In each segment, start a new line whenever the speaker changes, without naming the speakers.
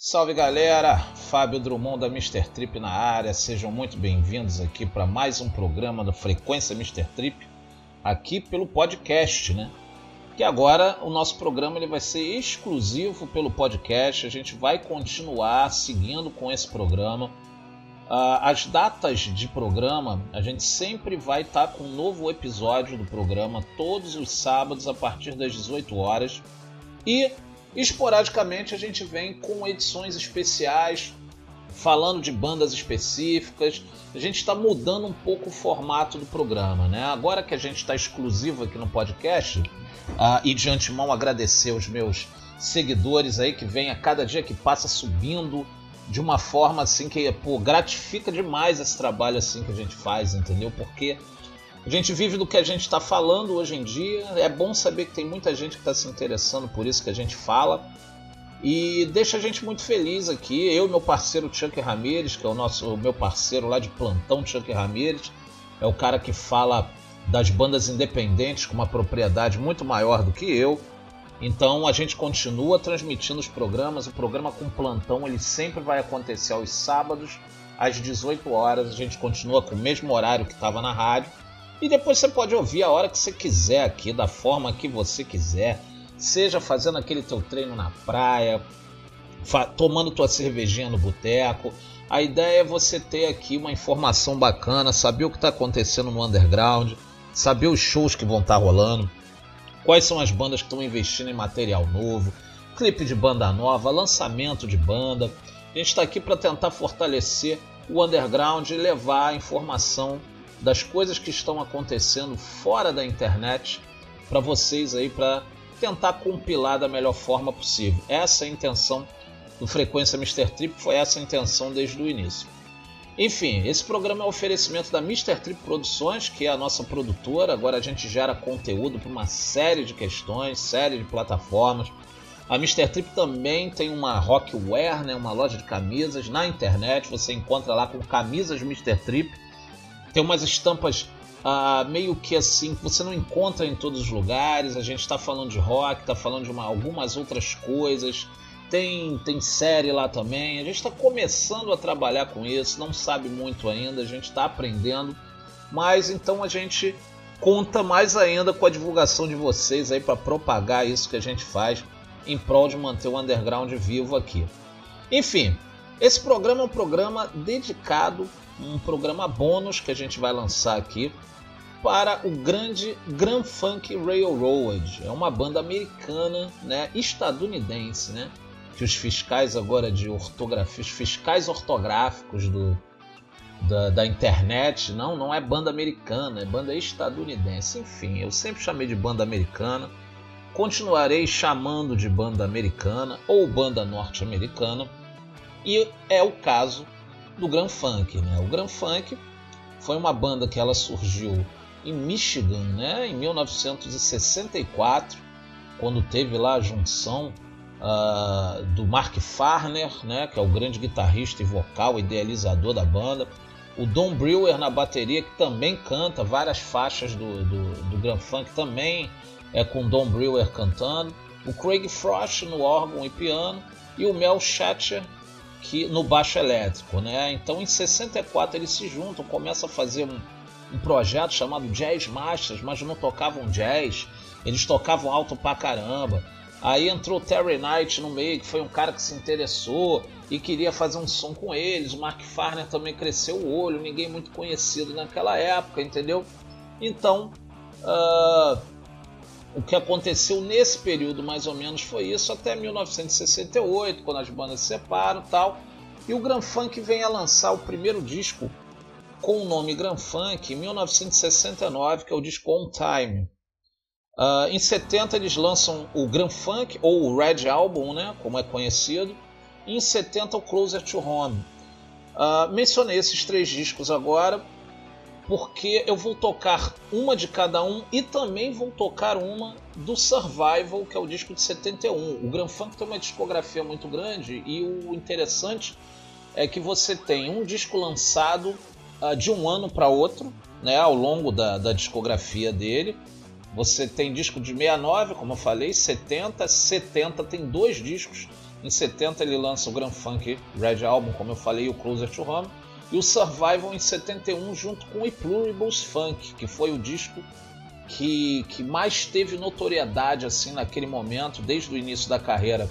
Salve galera, Fábio Drummond da Mr. Trip na área, sejam muito bem-vindos aqui para mais um programa da Frequência Mr. Trip, aqui pelo podcast, né? Que agora o nosso programa ele vai ser exclusivo pelo podcast, a gente vai continuar seguindo com esse programa. Uh, as datas de programa, a gente sempre vai estar tá com um novo episódio do programa todos os sábados a partir das 18 horas. E Esporadicamente a gente vem com edições especiais, falando de bandas específicas. A gente está mudando um pouco o formato do programa, né? Agora que a gente está exclusivo aqui no podcast, uh, e de antemão agradecer os meus seguidores aí que vem a cada dia que passa subindo de uma forma assim que pô, gratifica demais esse trabalho assim que a gente faz, entendeu? Porque a gente vive do que a gente está falando hoje em dia. É bom saber que tem muita gente que está se interessando por isso que a gente fala. E deixa a gente muito feliz aqui. Eu e meu parceiro Chuck Ramirez, que é o nosso o meu parceiro lá de plantão, Chuck Ramirez, é o cara que fala das bandas independentes com uma propriedade muito maior do que eu. Então a gente continua transmitindo os programas. O programa com plantão ele sempre vai acontecer aos sábados às 18 horas. A gente continua com o mesmo horário que estava na rádio. E depois você pode ouvir a hora que você quiser aqui, da forma que você quiser. Seja fazendo aquele teu treino na praia, tomando tua cervejinha no boteco. A ideia é você ter aqui uma informação bacana, saber o que está acontecendo no underground, saber os shows que vão estar tá rolando, quais são as bandas que estão investindo em material novo, clipe de banda nova, lançamento de banda. A gente está aqui para tentar fortalecer o underground e levar a informação das coisas que estão acontecendo fora da internet para vocês aí para tentar compilar da melhor forma possível. Essa é a intenção do Frequência Mr. Trip, foi essa a intenção desde o início. Enfim, esse programa é um oferecimento da Mr. Trip Produções, que é a nossa produtora. Agora a gente gera conteúdo para uma série de questões, série de plataformas. A Mr. Trip também tem uma Rockware, né, uma loja de camisas na internet. Você encontra lá com camisas Mr. Trip tem umas estampas ah, meio que assim que você não encontra em todos os lugares. A gente está falando de rock, está falando de uma, algumas outras coisas. Tem, tem série lá também. A gente está começando a trabalhar com isso, não sabe muito ainda, a gente está aprendendo. Mas então a gente conta mais ainda com a divulgação de vocês aí para propagar isso que a gente faz em prol de manter o underground vivo aqui. Enfim, esse programa é um programa dedicado um programa bônus que a gente vai lançar aqui para o grande Grand Funk Railroad. É uma banda americana, né, estadunidense, né, que os fiscais agora de ortografia, os fiscais ortográficos do, da, da, internet, não, não é banda americana, é banda estadunidense. Enfim, eu sempre chamei de banda americana, continuarei chamando de banda americana ou banda norte-americana, e é o caso do Grand Funk. Né? O Grand Funk foi uma banda que ela surgiu em Michigan né? em 1964, quando teve lá a junção uh, do Mark Farner, né? que é o grande guitarrista e vocal, idealizador da banda, o Don Brewer na bateria, que também canta várias faixas do, do, do Grand Funk, também é com Don Brewer cantando, o Craig Frost no órgão e piano, e o Mel Shatcher que no baixo elétrico, né? Então em 64 eles se juntam, começam a fazer um, um projeto chamado Jazz Masters, mas não tocavam jazz, eles tocavam alto pra caramba. Aí entrou Terry Knight no meio, que foi um cara que se interessou e queria fazer um som com eles. O Mark Farner também cresceu o olho, ninguém muito conhecido naquela época, entendeu? Então, uh, o que aconteceu nesse período mais ou menos foi isso até 1968, quando as bandas se separam tal. E o Grand Funk vem a lançar o primeiro disco com o nome Grand Funk em 1969, que é o disco On Time. Uh, em 70 eles lançam o Grand Funk, ou o Red Album, né, como é conhecido. E em 70 o Closer to Home. Uh, mencionei esses três discos agora porque eu vou tocar uma de cada um e também vou tocar uma do Survival, que é o disco de 71. O Grand Funk tem uma discografia muito grande e o interessante é que você tem um disco lançado uh, de um ano para outro, né, ao longo da, da discografia dele. Você tem disco de 69, como eu falei, 70, 70 tem dois discos Em 70 ele lança o Grand Funk Red Album, como eu falei, o Closer to Home. E o Survival em 71 junto com o Pluribus Funk, que foi o disco que, que mais teve notoriedade assim naquele momento, desde o início da carreira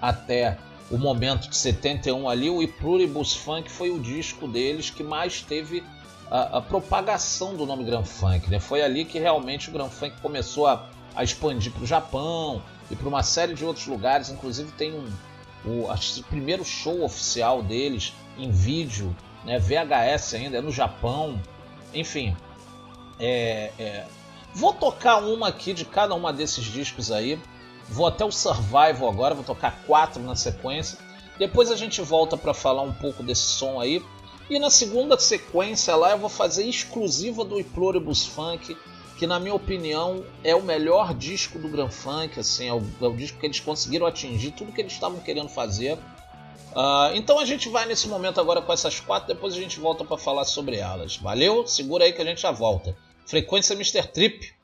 até o momento de 71 ali, o Pluribus Funk foi o disco deles que mais teve a, a propagação do nome Grand Funk. Né? Foi ali que realmente o Grand Funk começou a, a expandir para o Japão e para uma série de outros lugares. Inclusive tem um, o, o primeiro show oficial deles em vídeo, né? VHS ainda, é no Japão. Enfim, é, é... vou tocar uma aqui de cada uma desses discos aí. Vou até o Survival agora, vou tocar quatro na sequência. Depois a gente volta para falar um pouco desse som aí. E na segunda sequência lá eu vou fazer exclusiva do Imploribus Funk, que na minha opinião é o melhor disco do Grand Funk, assim, é o, é o disco que eles conseguiram atingir tudo que eles estavam querendo fazer. Uh, então a gente vai nesse momento agora com essas quatro, depois a gente volta para falar sobre elas. Valeu? Segura aí que a gente já volta. Frequência Mr. Trip.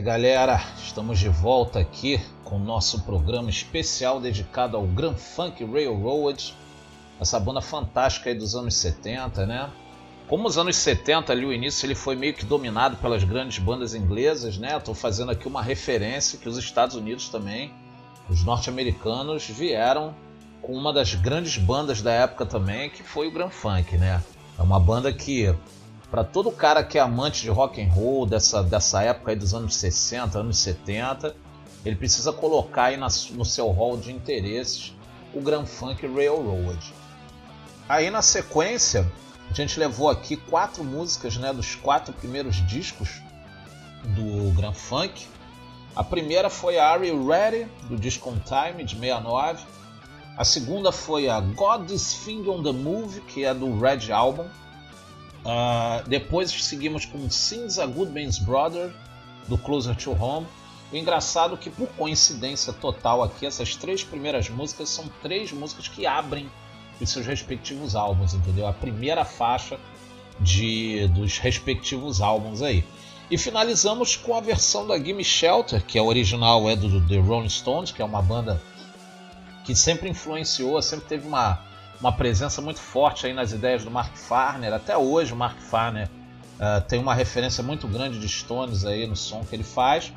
Aí, galera. Estamos de volta aqui com o nosso programa especial dedicado ao Grand Funk Railroad, essa banda fantástica aí dos anos 70, né? Como os anos 70 ali o início ele foi meio que dominado pelas grandes bandas inglesas, né? Estou fazendo aqui uma referência que os Estados Unidos também, os norte-americanos vieram com uma das grandes bandas da época também, que foi o Grand Funk, né? É uma banda que para todo cara que é amante de rock and roll dessa, dessa época aí dos anos 60, anos 70, ele precisa colocar aí na, no seu hall de interesses o Grand Funk Railroad. Aí na sequência, a gente levou aqui quatro músicas né, dos quatro primeiros discos do Grand Funk. A primeira foi a Are You Ready, do disco On Time, de 69. A segunda foi a God Is Thing on the Move, que é do Red Album. Uh, depois seguimos com Sins a Good Man's Brother, do Closer to Home. O engraçado é que, por coincidência total aqui, essas três primeiras músicas são três músicas que abrem os seus respectivos álbuns, entendeu? A primeira faixa de dos respectivos álbuns aí. E finalizamos com a versão da Gimme Shelter, que é original é do The Rolling Stones, que é uma banda que sempre influenciou, sempre teve uma uma presença muito forte aí nas ideias do Mark Farner. Até hoje o Mark Farner uh, tem uma referência muito grande de Stones aí no som que ele faz.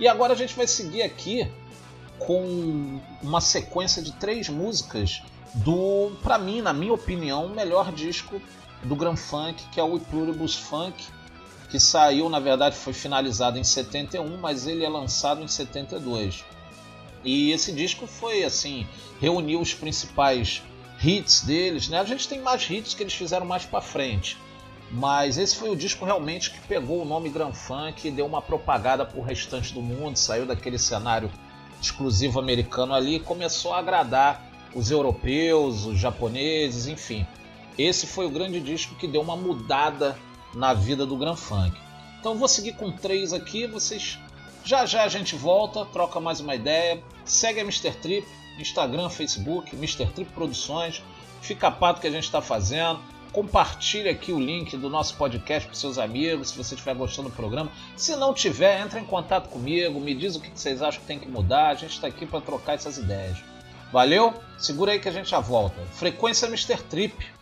E agora a gente vai seguir aqui com uma sequência de três músicas do, para mim, na minha opinião, o melhor disco do Grand Funk, que é o Pluribus Funk, que saiu, na verdade, foi finalizado em 71, mas ele é lançado em 72. E esse disco foi assim, reuniu os principais hits deles, né? A gente tem mais hits que eles fizeram mais para frente. Mas esse foi o disco realmente que pegou o nome Grand Funk e deu uma propagada pro restante do mundo, saiu daquele cenário exclusivo americano ali e começou a agradar os europeus, os japoneses, enfim. Esse foi o grande disco que deu uma mudada na vida do Grand Funk. Então vou seguir com três aqui, vocês já já a gente volta, troca mais uma ideia, segue a Mr. Trip, Instagram, Facebook, Mr. Trip Produções. Fica pato que a gente está fazendo. Compartilhe aqui o link do nosso podcast com seus amigos, se você estiver gostando do programa. Se não tiver, entre em contato comigo, me diz o que vocês acham que tem que mudar. A gente está aqui para trocar essas ideias. Valeu? Segura aí que a gente já volta. Frequência Mr. Trip.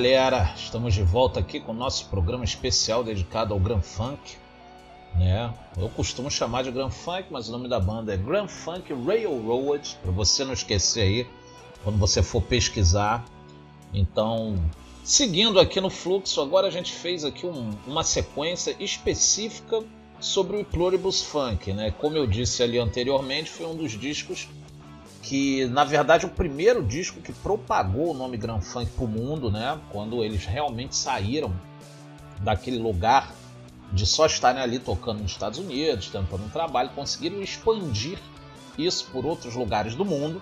Galera. Estamos de volta aqui com o nosso programa especial dedicado ao Grand Funk. Né? Eu costumo chamar de Grand Funk, mas o nome da banda é Grand Funk Railroad, para você não esquecer aí quando você for pesquisar. Então, seguindo aqui no fluxo, agora a gente fez aqui um, uma sequência específica sobre o Pluribus Funk, né? Como eu disse ali anteriormente, foi um dos discos que na verdade o primeiro disco que propagou o nome Grand Funk para o mundo, né? Quando eles realmente saíram daquele lugar de só estarem ali tocando nos Estados Unidos, tentando um trabalho, conseguiram expandir isso por outros lugares do mundo.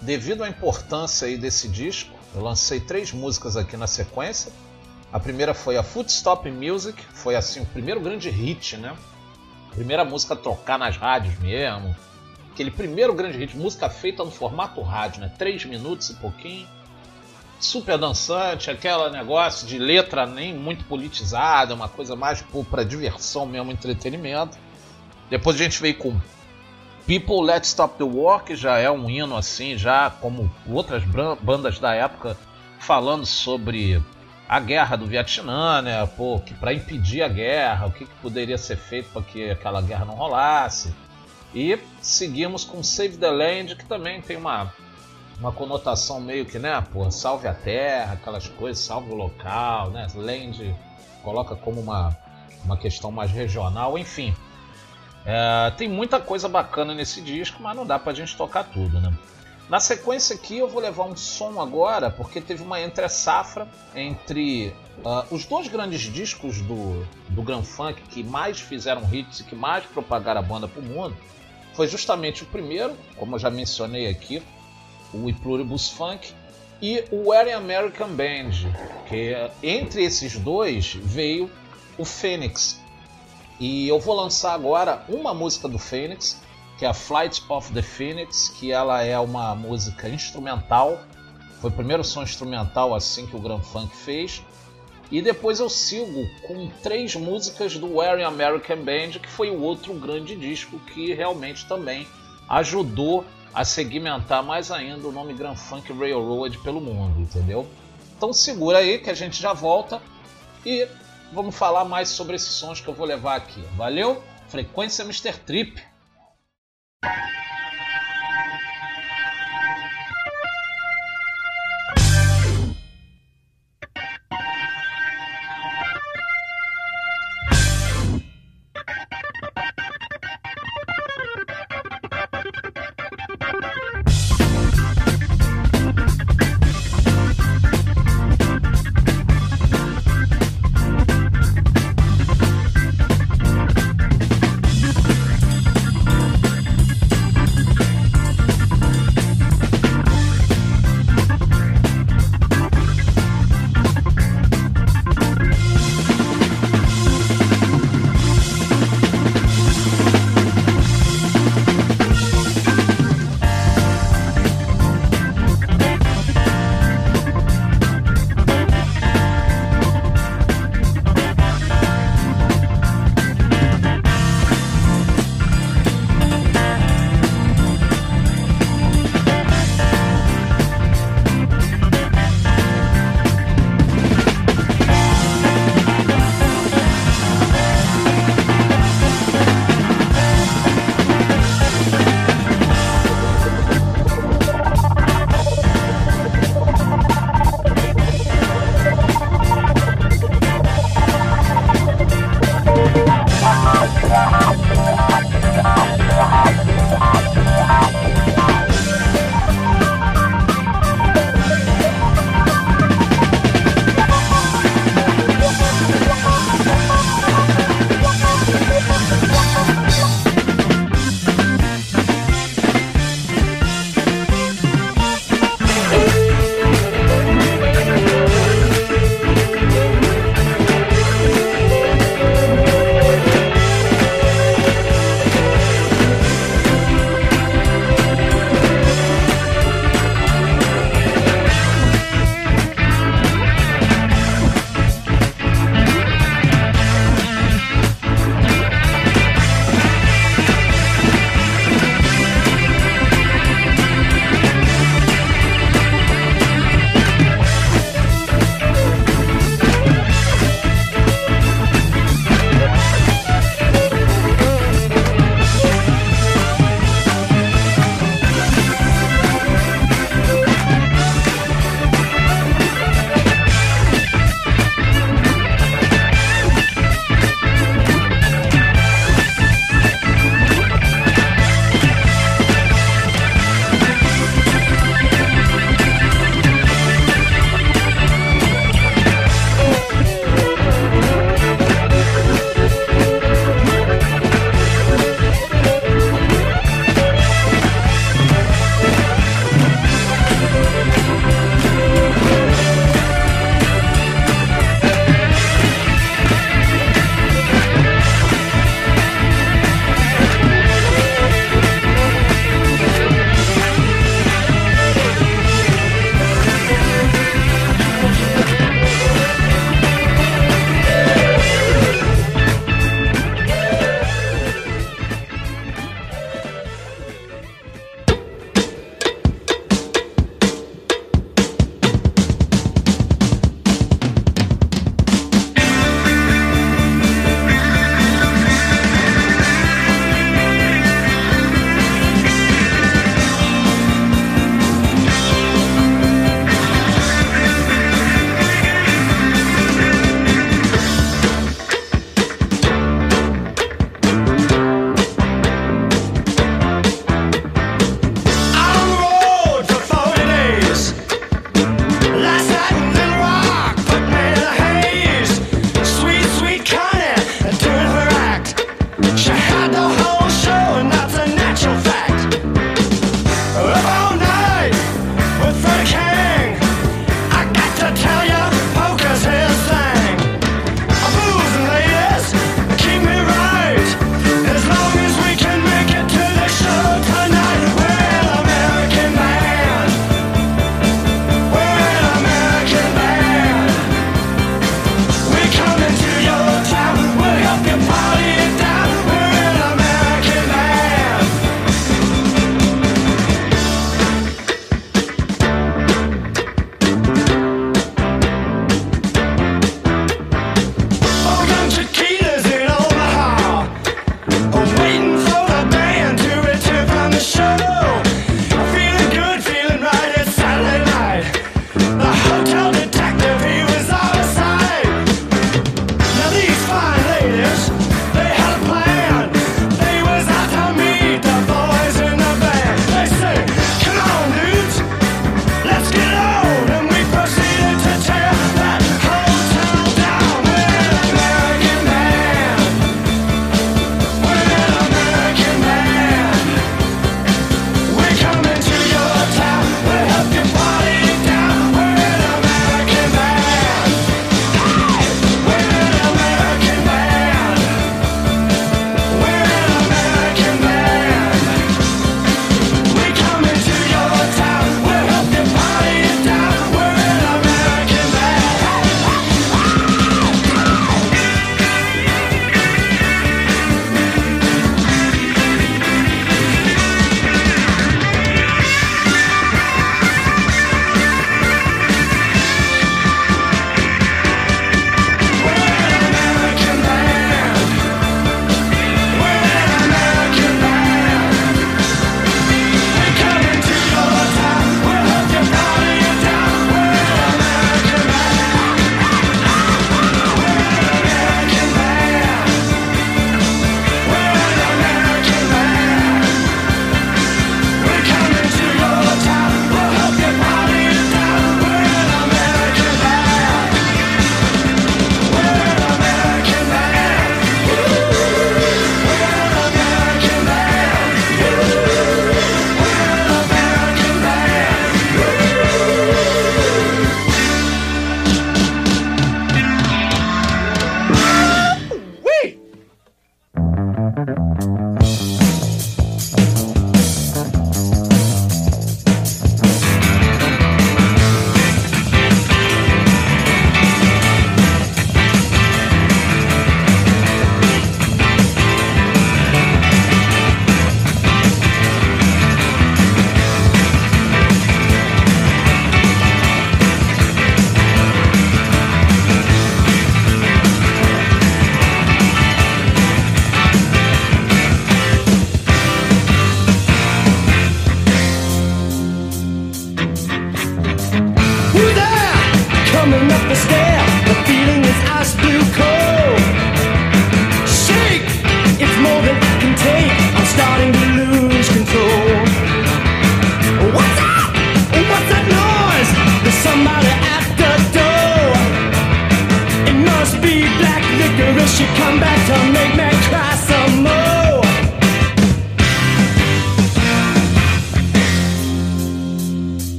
Devido à importância aí desse disco, eu lancei três músicas aqui na sequência. A primeira foi a Footstop Music, foi assim o primeiro grande hit, né? Primeira música a tocar nas rádios mesmo, aquele primeiro grande hit, música feita no formato rádio, né? Três minutos e pouquinho. Super dançante, aquele negócio de letra nem muito politizada, uma coisa mais para diversão mesmo, entretenimento. Depois a gente veio com People Let's Stop the War, que já é um hino assim, já como outras bandas da época falando sobre a guerra do Vietnã, né? Pô, que para impedir a guerra, o que, que poderia ser feito para que aquela guerra não rolasse. E seguimos com Save the Land, que também tem uma, uma conotação meio que, né, pô, salve a terra, aquelas coisas, salve o local, né? Land coloca como uma, uma questão mais regional, enfim. É, tem muita coisa bacana nesse disco, mas não dá pra gente tocar tudo, né? Na sequência aqui eu vou levar um som agora, porque teve uma entre-safra entre uh, os dois grandes discos do, do Grand Funk que mais fizeram hits e que mais propagaram a banda pro mundo, foi justamente o primeiro, como eu já mencionei aqui, o Pluribus Funk, e o Wearing American Band, que entre esses dois veio o Phoenix. E eu vou lançar agora uma música do Phoenix, que é a Flight of the Phoenix, que ela é uma música instrumental. Foi o primeiro som instrumental assim que o Grand Funk fez. E depois eu sigo com três músicas do Wearing American Band, que foi o outro grande disco que realmente também ajudou a segmentar mais ainda o nome Grand Funk Railroad pelo mundo, entendeu? Então segura aí que a gente já volta e vamos falar mais sobre esses sons que eu vou levar aqui. Valeu? Frequência Mr. Trip.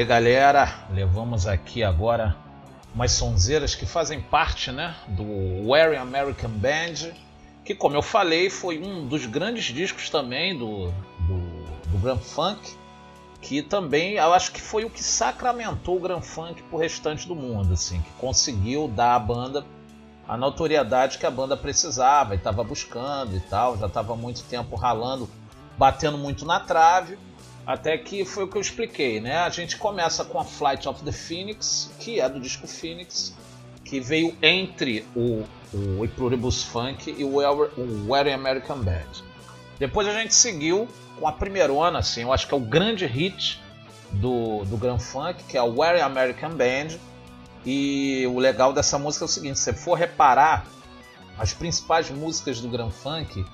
Aí, galera. Levamos aqui agora umas sonzeiras que fazem parte, né, do Wearing American Band, que, como eu falei, foi um dos grandes discos também do, do, do Grand Funk, que também eu acho que foi o que sacramentou o Grand Funk pro restante do mundo, assim, que conseguiu dar à banda a notoriedade que a banda precisava e estava buscando e tal, já estava muito tempo ralando, batendo muito na trave até que foi o que eu expliquei, né? A gente começa com a Flight of the Phoenix, que é do disco Phoenix, que veio entre o, o Pluribus Funk e o, Wedding American Band. Depois a gente seguiu com a primeirona, assim, eu acho que é o grande hit do, do Grand Funk, que é o Wedding American Band. E o legal dessa música é o seguinte: se você for reparar, as principais músicas do Grand Funk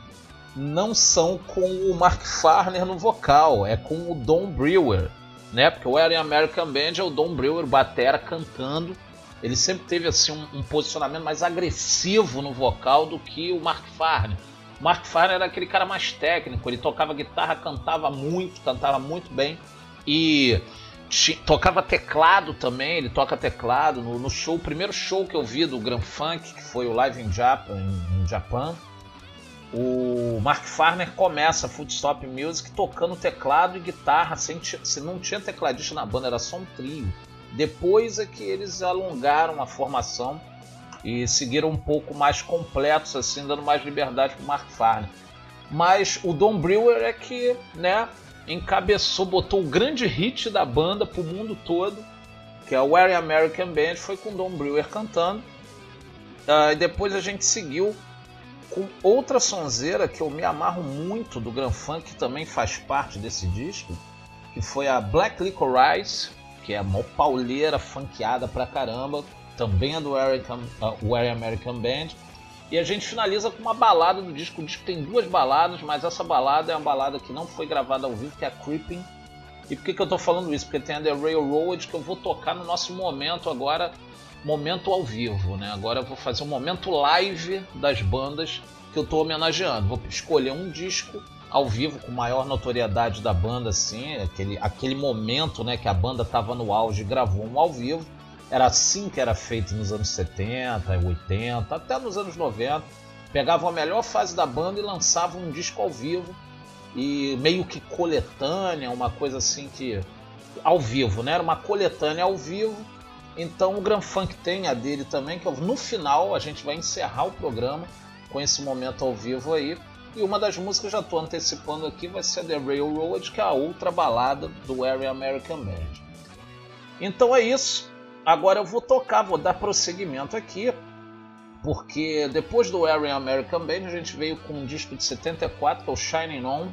não são com o Mark Farner no vocal, é com o Don Brewer, né? Porque o American Band é o Don Brewer batera cantando. Ele sempre teve assim um, um, posicionamento mais agressivo no vocal do que o Mark Farner. O Mark Farner era aquele cara mais técnico, ele tocava guitarra, cantava muito, cantava muito bem e tocava teclado também, ele toca teclado no, no, show, o primeiro show que eu vi do Grand Funk, que foi o Live in Japan, em, em Japan, o Mark Farner começa Footstop Music tocando teclado e guitarra, sem, se não tinha tecladista na banda, era só um trio. Depois é que eles alongaram a formação e seguiram um pouco mais completos, assim, dando mais liberdade para Mark Farner. Mas o Don Brewer é que, né, encabeçou, botou o grande hit da banda para o mundo todo, que é o Wearing American Band, foi com o Don Brewer cantando. Uh, e depois a gente seguiu com outra sonzeira que eu me amarro muito do Grand Funk, que também faz parte desse disco, que foi a Black Licorice, que é uma pauleira funkeada pra caramba, também é do American, uh, American Band. E a gente finaliza com uma balada do disco. O disco tem duas baladas, mas essa balada é uma balada que não foi gravada ao vivo, que é a Creeping. E por que, que eu tô falando isso? Porque tem a The Railroad que eu vou tocar no nosso momento agora momento ao vivo, né? Agora eu vou fazer um momento live das bandas que eu estou homenageando. Vou escolher um disco ao vivo com maior notoriedade da banda, assim, aquele, aquele momento, né, que a banda estava no auge, gravou um ao vivo. Era assim que era feito nos anos 70, 80, até nos anos 90. Pegavam a melhor fase da banda e lançavam um disco ao vivo e meio que coletânea, uma coisa assim que ao vivo, né? Era uma coletânea ao vivo então o Grand Funk tem a dele também, que no final a gente vai encerrar o programa com esse momento ao vivo aí. E uma das músicas já estou antecipando aqui vai ser The Railroad, que é a outra balada do Area American Band. Então é isso. Agora eu vou tocar, vou dar prosseguimento aqui, porque depois do Area American Band a gente veio com um disco de 74, que é o Shining On,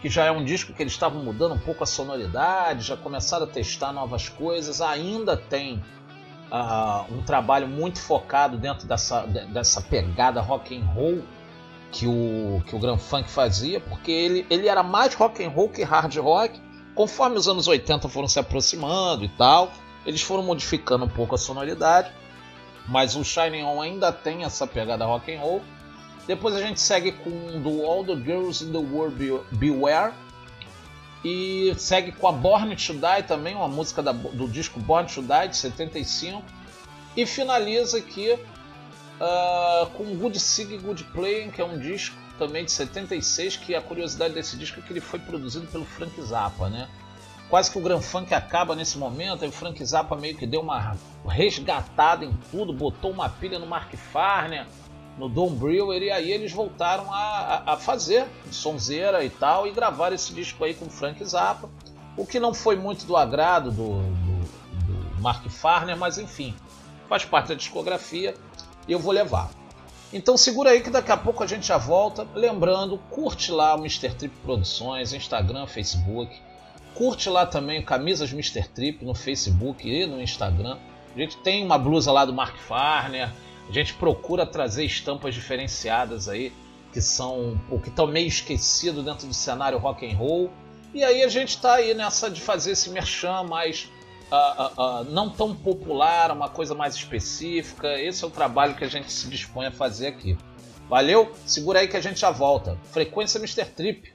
que já é um disco que eles estavam mudando um pouco a sonoridade, já começaram a testar novas coisas, ainda tem uh, um trabalho muito focado dentro dessa, dessa pegada rock and roll que o, que o Grand Funk fazia, porque ele, ele era mais rock and roll que hard rock. Conforme os anos 80 foram se aproximando e tal, eles foram modificando um pouco a sonoridade, mas o Shining On ainda tem essa pegada rock and roll. Depois a gente segue com do All the Girls in the World Beware. E segue com a Born to Die também, uma música da, do disco Born to Die de 75. E finaliza aqui uh, com Good Sig Good Playing, que é um disco também de 76, que a curiosidade desse disco é que ele foi produzido pelo Frank Zappa, né? Quase que o Grand Funk acaba nesse momento, aí o Frank Zappa meio que deu uma resgatada em tudo, botou uma pilha no Mark Farner, no Don Brewer, e aí eles voltaram a, a, fazer sonzeira e tal, e gravar esse disco aí com Frank Zappa, o que não foi muito do agrado do, do, do Mark Farner, mas enfim, faz parte da discografia e eu vou levar. Então segura aí que daqui a pouco a gente já volta. Lembrando, curte lá o Mr. Trip Produções, Instagram, Facebook. Curte lá também Camisas Mr. Trip no Facebook e no Instagram. A gente tem uma blusa lá do Mark Farner, a gente procura trazer estampas diferenciadas aí, que são o que estão meio esquecido dentro do cenário rock and roll. E aí a gente está aí nessa de fazer esse merchan mais uh, uh, uh, não tão popular, uma coisa mais específica. Esse é o trabalho que a gente se dispõe a fazer aqui. Valeu? Segura aí que a gente já volta. Frequência Mr. Trip.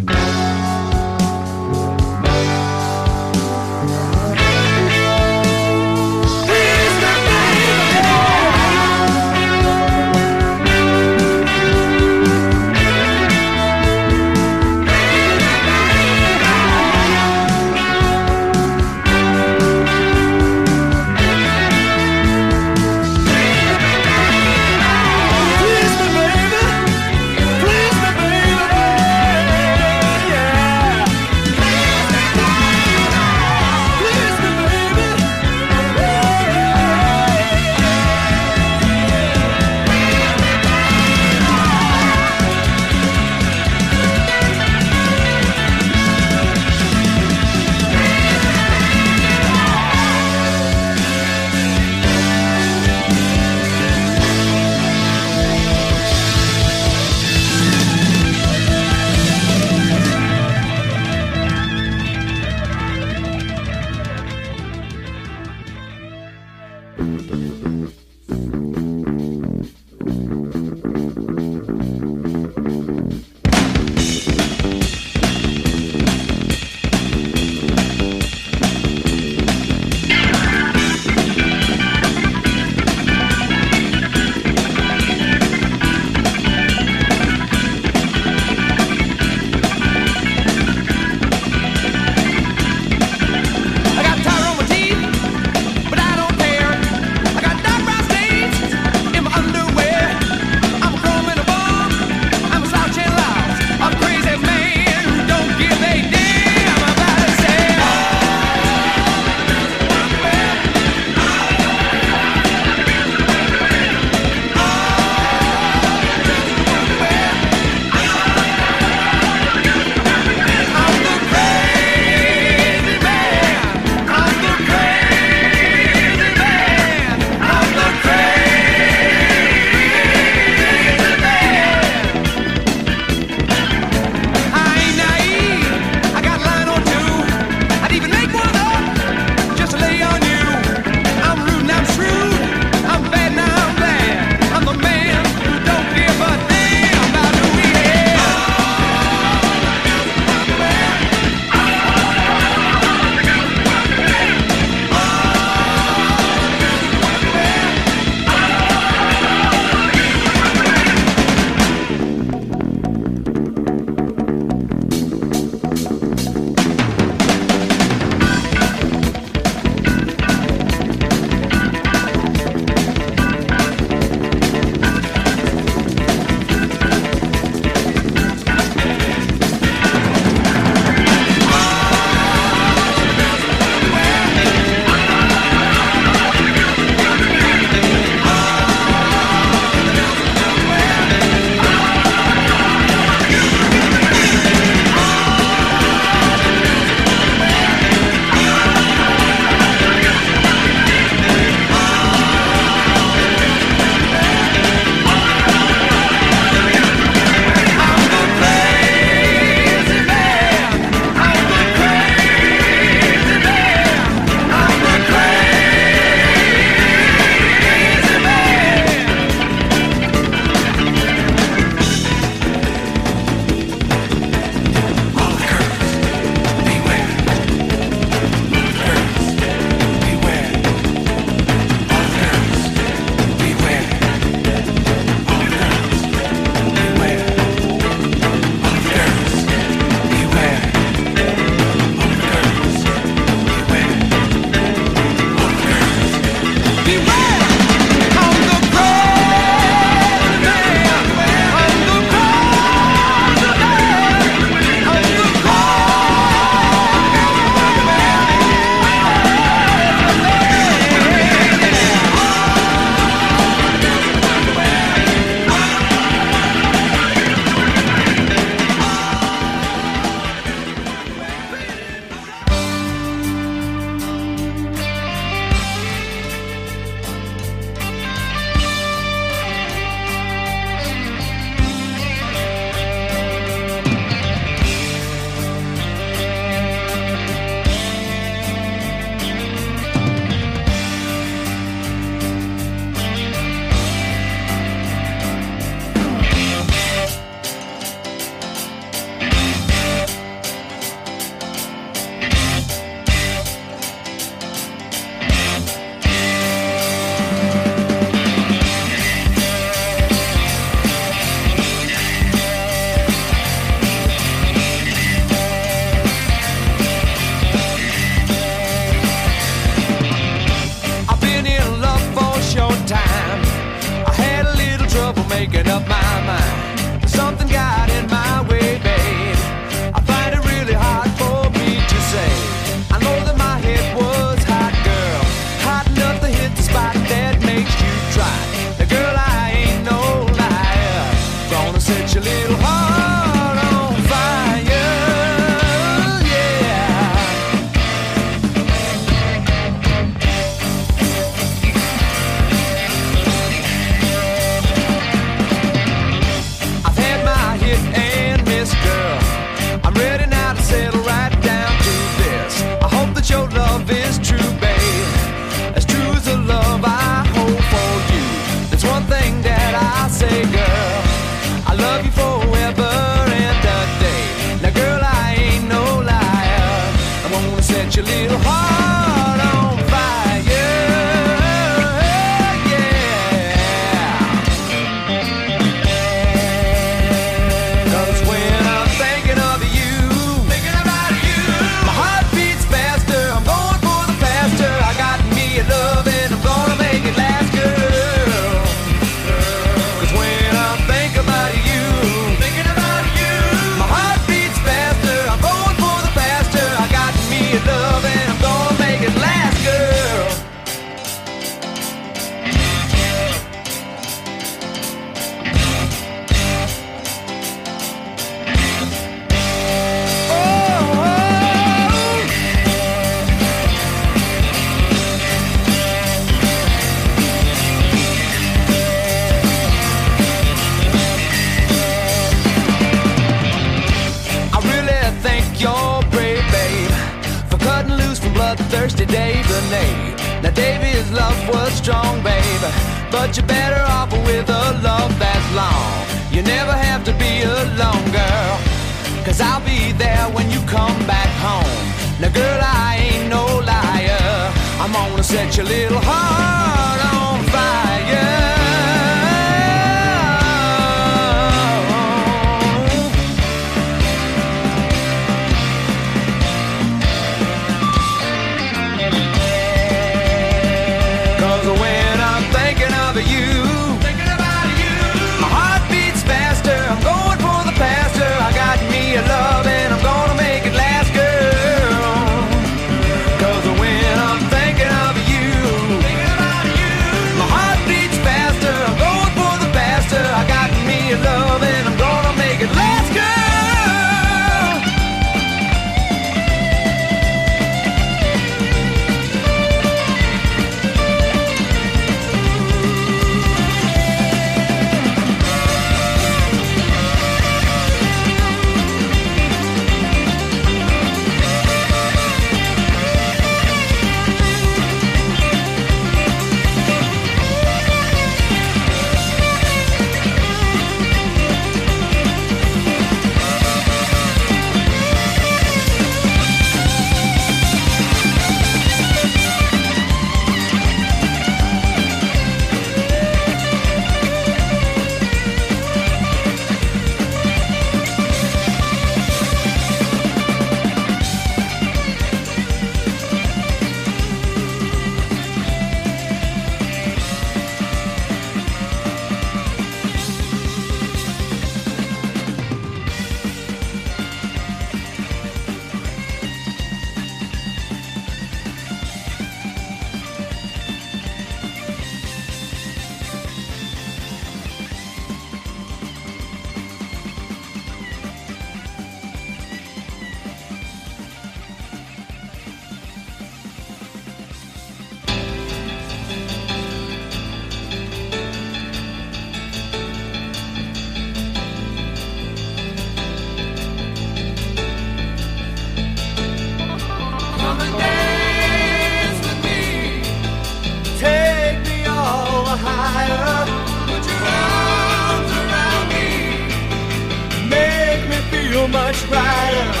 Much brighter.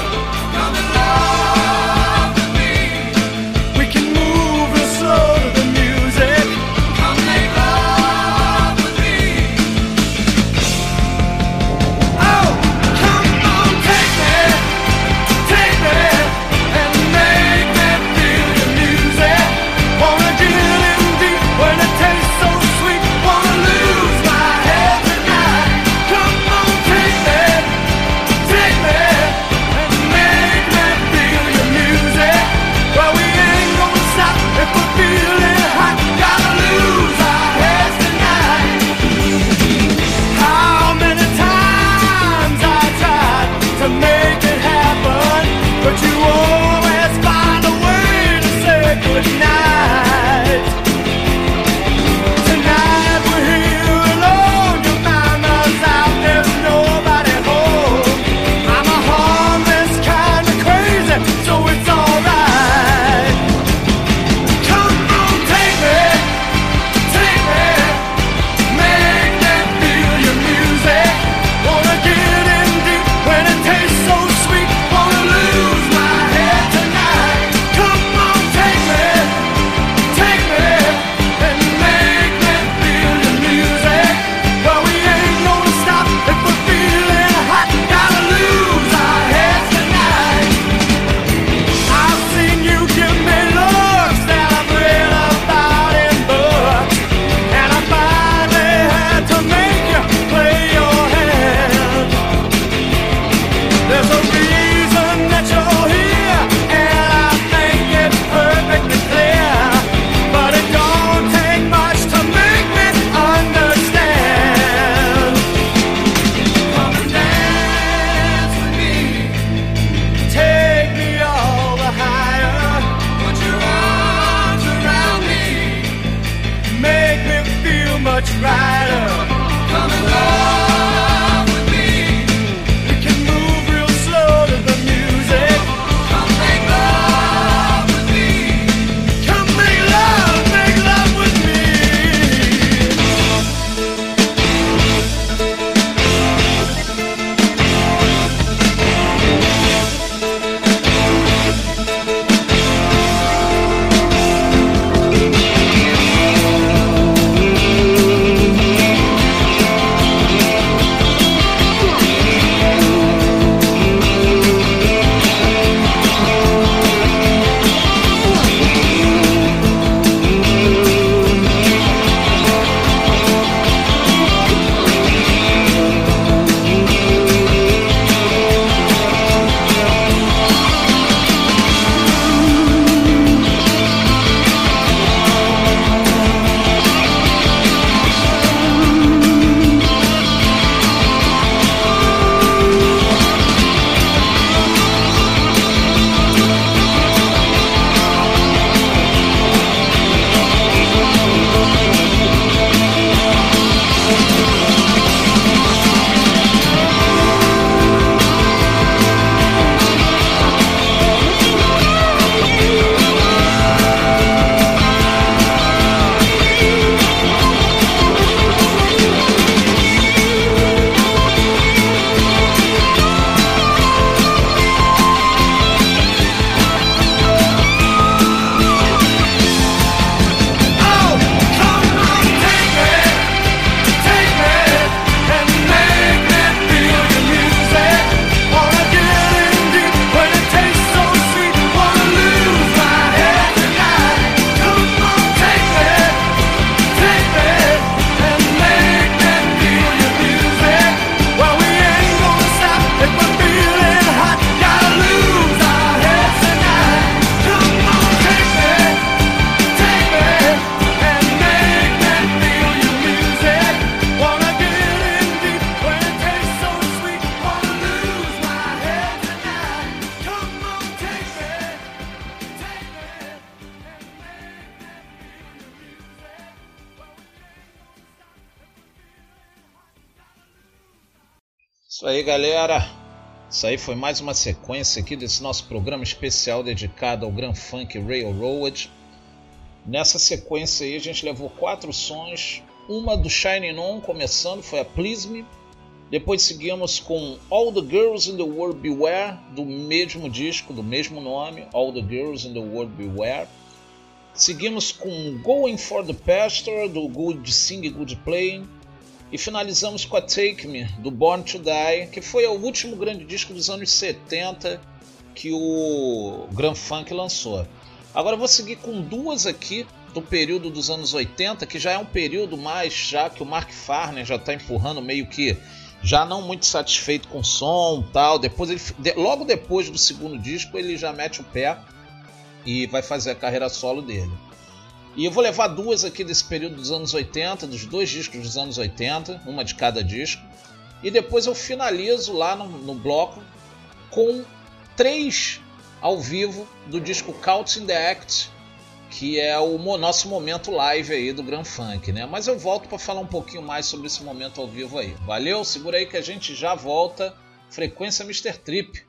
Isso aí foi mais uma sequência aqui desse nosso programa especial dedicado ao Grand Funk Railroad. Nessa sequência aí a gente levou quatro sons, uma do Shining On começando, foi a Please Me. Depois seguimos com All the Girls in the World Beware, do mesmo disco, do mesmo nome, All the Girls in the World Beware. Seguimos com Going for the Pastor, do Good Sing Good Playing. E finalizamos com a Take Me, do Born to Die, que foi o último grande disco dos anos 70 que o Grand Funk lançou. Agora vou seguir com duas aqui do período dos anos 80, que já é um período mais já que o Mark Farner já está empurrando meio que já não muito satisfeito com o som, tal. Depois ele, logo depois do segundo disco ele já mete o pé e vai fazer a carreira solo dele. E eu vou levar duas aqui desse período dos anos 80, dos dois discos dos anos 80, uma de cada disco. E depois eu finalizo lá no, no bloco com três ao vivo do disco Caught in the Act, que é o nosso momento live aí do Grand Funk, né? Mas eu volto para falar um pouquinho mais sobre esse momento ao vivo aí. Valeu, segura aí que a gente já volta. Frequência Mr. Trip.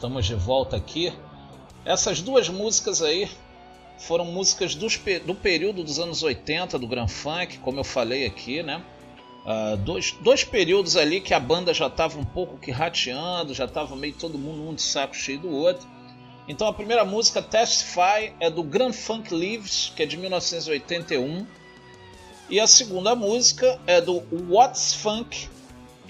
Estamos de volta aqui. Essas duas músicas aí foram músicas dos, do período dos anos 80 do Grand Funk, como eu falei aqui, né? Uh, dois, dois períodos ali que a banda já estava um pouco que rateando, já estava meio todo mundo um de saco cheio do outro. Então a primeira música, Testify, é do Grand Funk Lives, que é de 1981. E a segunda música é do What's Funk,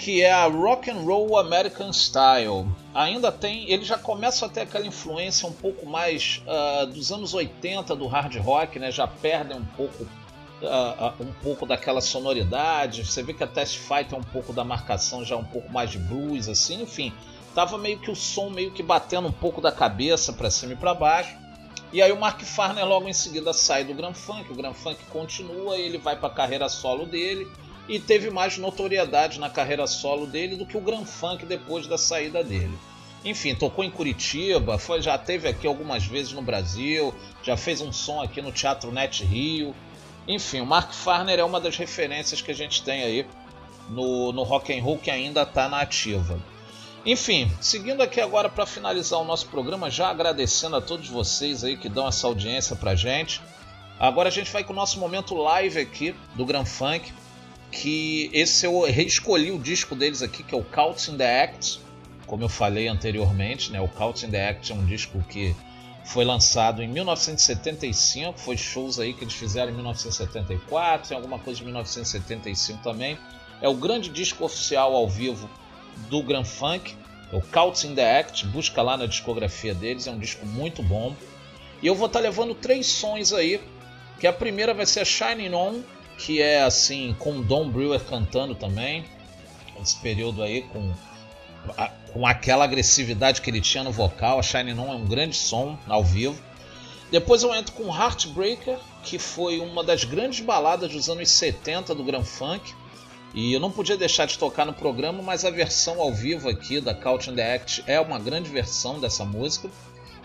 que é a Rock and Roll American Style. Ainda tem, ele já começa a ter aquela influência um pouco mais uh, dos anos 80 do hard rock, né? Já perdem um pouco uh, um pouco daquela sonoridade. Você vê que a Test Fight é um pouco da marcação, já um pouco mais de blues, assim, enfim. Tava meio que o som meio que batendo um pouco da cabeça para cima e para baixo. E aí o Mark Farner logo em seguida sai do Grand Funk, o Grand Funk continua, ele vai para a carreira solo dele e teve mais notoriedade na carreira solo dele do que o Grand Funk depois da saída dele. Enfim, tocou em Curitiba, foi, já teve aqui algumas vezes no Brasil, já fez um som aqui no Teatro Net Rio. Enfim, o Mark Farner é uma das referências que a gente tem aí no, no rock and roll que ainda está na ativa. Enfim, seguindo aqui agora para finalizar o nosso programa, já agradecendo a todos vocês aí que dão essa audiência pra gente. Agora a gente vai com o nosso momento live aqui do Grand Funk que esse eu reescolhi o disco deles aqui, que é o Caught in the Act, como eu falei anteriormente, né? O Caught in the Act é um disco que foi lançado em 1975, foi shows aí que eles fizeram em 1974, tem alguma coisa de 1975 também. É o grande disco oficial ao vivo do Grand Funk, é o Caught in the Act, busca lá na discografia deles, é um disco muito bom. E eu vou estar tá levando três sons aí, que a primeira vai ser a Shining On, que é assim, com Don Brewer cantando também, esse período aí com, a, com aquela agressividade que ele tinha no vocal. A Shine On é um grande som ao vivo. Depois eu entro com Heartbreaker, que foi uma das grandes baladas dos anos 70 do Grand Funk. E eu não podia deixar de tocar no programa, mas a versão ao vivo aqui da Couch and the Act é uma grande versão dessa música.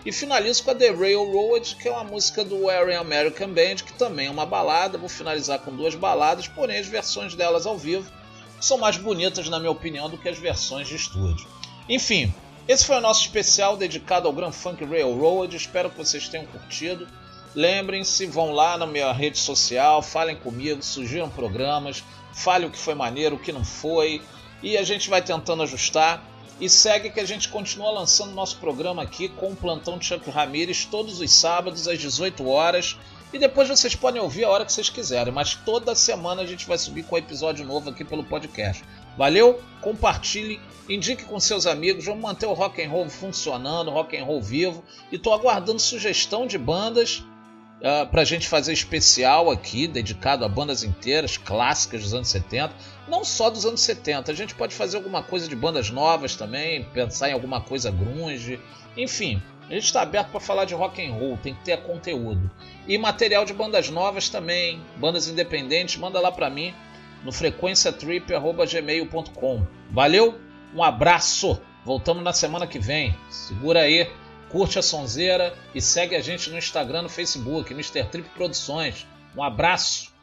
E finalizo com a The Railroad, que é uma música do American Band, que também é uma balada. Vou finalizar com duas baladas, porém as versões delas ao vivo são mais bonitas, na minha opinião, do que as versões de estúdio. Enfim, esse foi o nosso especial dedicado ao Grand Funk Railroad. Espero que vocês tenham curtido. Lembrem-se, vão lá na minha rede social, falem comigo, sugiram programas, falem o que foi maneiro, o que não foi, e a gente vai tentando ajustar. E segue que a gente continua lançando nosso programa aqui com o plantão de Chuck Ramirez todos os sábados às 18 horas. E depois vocês podem ouvir a hora que vocês quiserem, mas toda semana a gente vai subir com um episódio novo aqui pelo podcast. Valeu? Compartilhe, indique com seus amigos, vamos manter o rock and roll funcionando, rock and roll vivo. E estou aguardando sugestão de bandas uh, ah, para a gente fazer especial aqui, dedicado a bandas inteiras, clássicas dos anos 70. Não só dos anos 70, a gente pode fazer alguma coisa de bandas novas também, pensar em alguma coisa grunge, enfim. A gente está aberto para falar de rock and roll, tem que ter conteúdo. E material de bandas novas também, bandas independentes, manda lá para mim no frequenciatrip@gmail.com. Valeu? Um abraço. Voltamos na semana que vem. Segura aí curte a sonzeira e segue a gente no Instagram, no Facebook, Mr. Trip Produções. Um abraço!